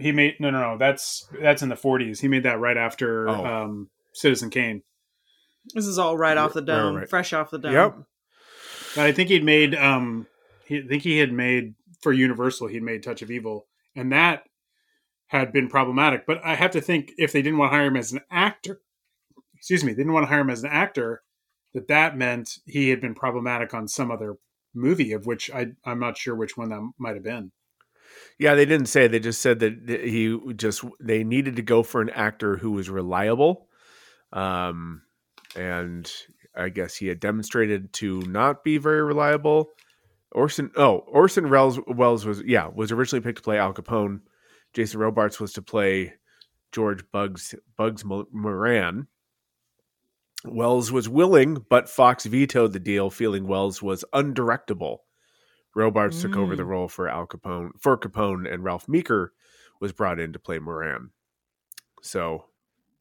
S2: He made no, no, no. That's that's in the 40s. He made that right after
S3: Oh.
S2: um, Citizen Kane.
S9: This is all right off the
S3: Right,
S9: dome,
S3: right.
S9: fresh off the dome.
S3: Yep.
S2: But I think he'd made um he, I think he had made for Universal he'd made Touch of Evil and that had been problematic. But I have to think if they didn't want to hire him as an actor, excuse me, they didn't want to hire him as an actor, that that meant he had been problematic on some other movie of which I I'm not sure which one that might have been.
S3: Yeah, they didn't say. They just said that he just they needed to go for an actor who was reliable, um, and I guess he had demonstrated to not be very reliable. Orson, oh, Orson Welles, Welles was yeah was originally picked to play Al Capone. Jason Robards was to play George Bugs Bugs Moran. Welles was willing, but Fox vetoed the deal, feeling Welles was undirectable. Robards took over the
S9: Mm.
S3: role for Al Capone for Capone, and Ralph Meeker was brought in to play Moran. So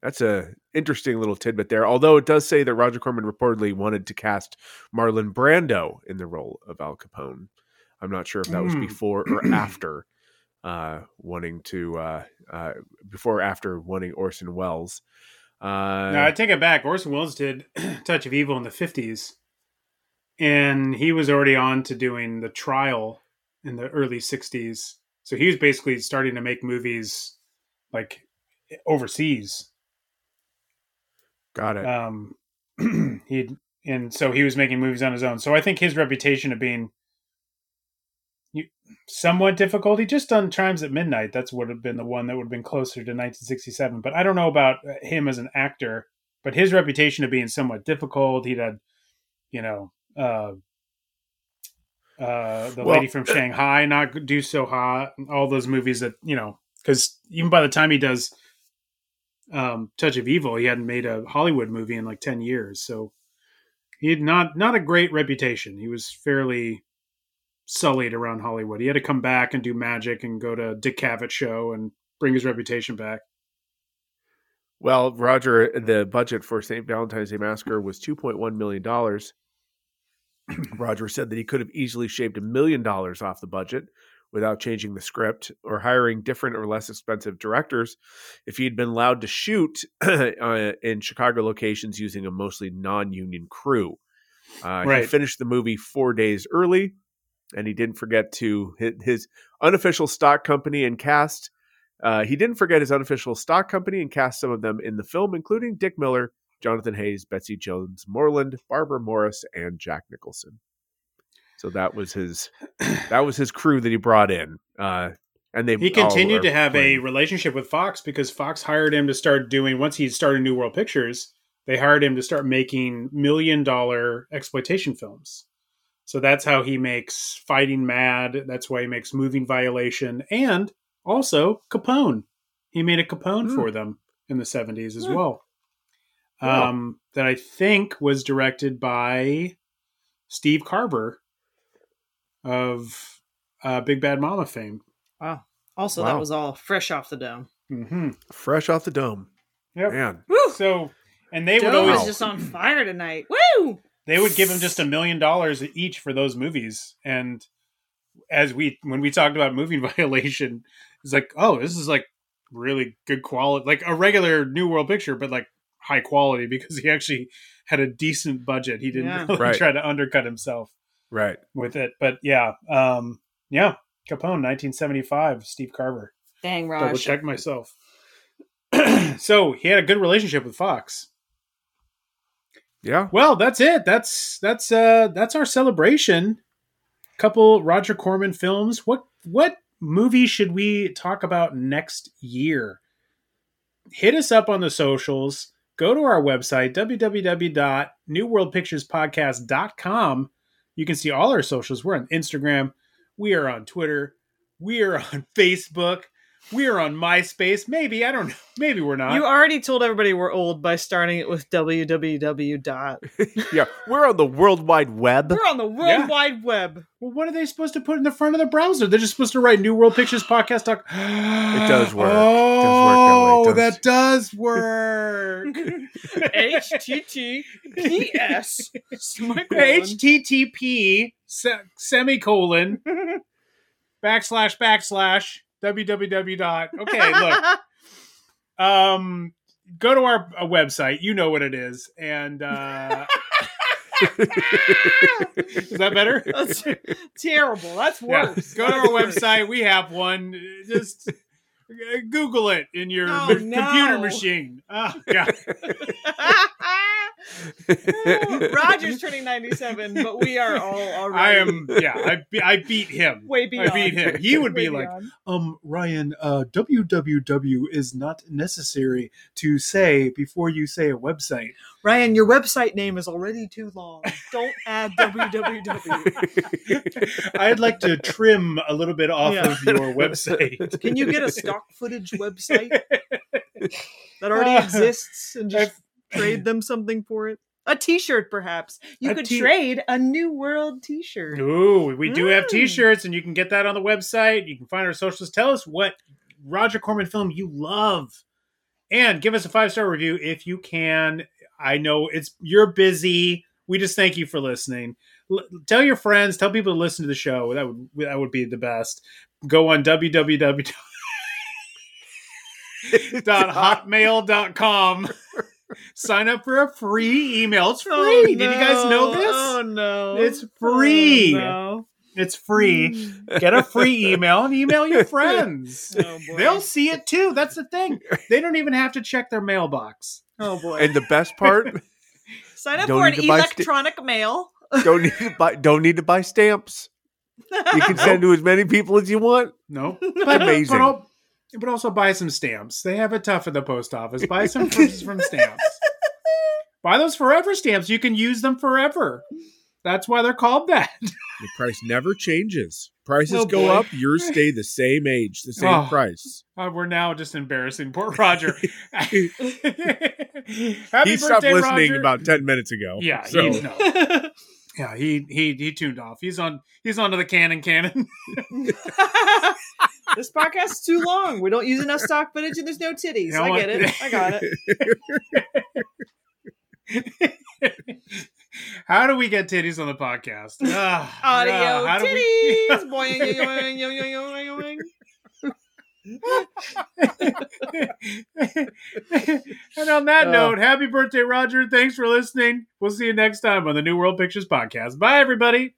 S3: that's a interesting little tidbit there. Although it does say that Roger Corman reportedly wanted to cast Marlon Brando in the role of Al Capone. I'm not sure if that was
S2: Mm.
S3: before or after uh, wanting to uh, uh, before or after wanting Orson Welles. Uh,
S2: no, I take it back. Orson Welles did Touch of Evil in the 50s. And he was already on to doing the trial in the early 60s. So he was basically starting to make movies like overseas.
S3: got it.
S2: Um, he and so he was making movies on his own. So I think his reputation of being somewhat difficult. He just done Chimes at Midnight. That's would have been the one that would have been closer to 1967. But I don't know about him as an actor. But his reputation of being somewhat difficult. He'd had, you know, uh, uh, the
S3: Well,
S2: lady from Shanghai not do so hot. All those movies that you know, because even by the time he does um, Touch of Evil, he hadn't made a Hollywood movie in like ten years. So he had not not a great reputation. He was fairly sullied around Hollywood. He had to come back and do magic and go to Dick Cavett show and bring his reputation back.
S3: Well, Roger, the budget for St. Valentine's Day Massacre was $2.1 million. Roger said that he could have easily shaved a million dollars off the budget without changing the script or hiring different or less expensive directors if he had been allowed to shoot uh, in Chicago locations using a mostly non union crew. Uh, He finished the movie four days early, and he didn't forget to hit his unofficial stock company and cast Uh, he didn't forget his unofficial stock company and cast some of them in the film, including Dick Miller, Jonathan Haze, Betsy Jones Moreland, Barbara Morris, and Jack Nicholson. So that was his that was his crew that he brought in. Uh, and they
S2: He continued to have a relationship with Fox because Fox hired him to start doing once he started New World Pictures, they hired him to start making million dollar exploitation films. So that's how he makes Fighting Mad, that's why he makes Moving Violation and also Capone. He made a Capone
S3: Hmm.
S2: for them in the 70s as
S3: Hmm.
S2: well.
S3: Wow.
S2: Um, that I think was directed by Steve Carver of uh, Big Bad Mama fame.
S9: Wow. Also,
S3: Wow.
S9: that was all fresh off the dome.
S2: Mm-hmm.
S3: fresh off the dome.
S2: Yep.
S3: Man,
S2: So, and they would always
S9: is just on fire tonight. Woo!
S2: They would give him just a million dollars each for those movies. And as we when we talked about moving violation, it's like, oh, this is like really good quality, like a regular New World Picture, but like high quality because he actually had a decent budget. He didn't
S9: Yeah.
S2: really
S3: Right.
S2: try to undercut himself
S3: right.
S2: with it. But yeah, um, yeah, Capone, 1975, Steve Carver.
S9: Dang,
S2: Double check myself. so he had a good relationship with Fox.
S3: Yeah.
S2: Well, that's it. That's that's uh that's our celebration. Couple Roger Corman films. What what movie should we talk about next year? Hit us up on the socials. Go to our website www.newworldpicturespodcast.com. You can see all our socials. We're on Instagram. We are on Twitter. We are on Facebook. We are on MySpace. Maybe I don't know. Maybe we're not.
S9: You already told everybody we're old by starting it with www. dot.
S3: Yeah. We're on the World Wide Web.
S9: We're on the World
S2: Yeah.
S9: Wide Web.
S2: Well, what are they supposed to put in the front of the browser? They're just supposed to write New World Pictures Podcast. Doc-
S3: It does work. It
S2: Oh,
S3: does work that way. It
S2: that does work.
S9: HTTPS.
S2: HTTP se- semicolon backslash backslash www dot. Okay, look. Um, go to our uh, website. You know what it is, and uh, is that better?
S9: That's terrible. That's
S2: Yeah.
S9: worse.
S2: Go to our website. We have one. Just Google it in your
S9: Oh,
S2: ma- computer machine. Oh God.
S9: Roger's turning 97, but we are all already.
S2: I am. Yeah, I, I beat him.
S9: Way beyond.
S2: I beat him. He would be
S9: Way
S2: like, um, Ryan, uh, www is not necessary to say before you say a website.
S9: Ryan, your website name is already too long. Don't add www.
S2: I'd like to trim a little bit off
S9: Yeah.
S2: of your website.
S9: Can you get a stock footage website that already
S2: Uh,
S9: exists and just trade them something for it? A T-shirt, perhaps. You
S2: A
S9: could
S2: t-
S9: trade a New World T-shirt.
S2: Ooh, we do have
S9: Mm.
S2: T-shirts, and you can get that on the website. You can find our socials. Tell us what Roger Corman film you love, and give us a five star review if you can. I know it's you're busy. We just thank you for listening. L- tell your friends. Tell people to listen to the show. That would that would be the best. Go on www.hotmail.com. Sign up for a free email. It's free. Oh, Did you guys know this?
S9: Oh no!
S2: It's oh, free.
S9: Oh, no.
S2: It's free. Hmm. Get a free email and email your friends.
S9: Oh.
S2: They'll see it too. That's the thing. They don't even have to check their mailbox.
S9: Oh boy!
S3: And the best part,
S9: Sign up for an
S3: need to buy sti-
S9: electronic mail.
S3: don't need to buy don't need to buy stamps. You can send to as many people as you want.
S2: No,
S3: But amazing.
S2: But, al- but also buy some stamps. They have it tough at the post office. Buy some from, from stamps. Buy those forever stamps. You can use them forever. That's why they're called that.
S3: The price never changes. Prices
S2: Oh,
S3: go
S2: boy.
S3: up, yours stay the same age, the same
S2: Oh.
S3: price.
S2: Uh, we're now just embarrassing poor Roger. Happy
S3: he
S2: birthday,
S3: stopped listening
S2: Roger.
S3: about ten minutes ago.
S2: Yeah,
S3: so
S2: he, no. yeah, he he he tuned off. He's on he's onto the cannon cannon.
S9: this podcast is too long. We don't use enough stock footage, and there's no titties.
S2: You know
S9: I get it. I got it.
S2: How do we get titties on the podcast? Ah,
S9: Audio
S2: we-
S9: titties. Yoing.
S2: and on that
S3: Uh.
S2: note, happy birthday, Roger. Thanks for listening. We'll see you next time on the New World Pictures Podcast. Bye, everybody.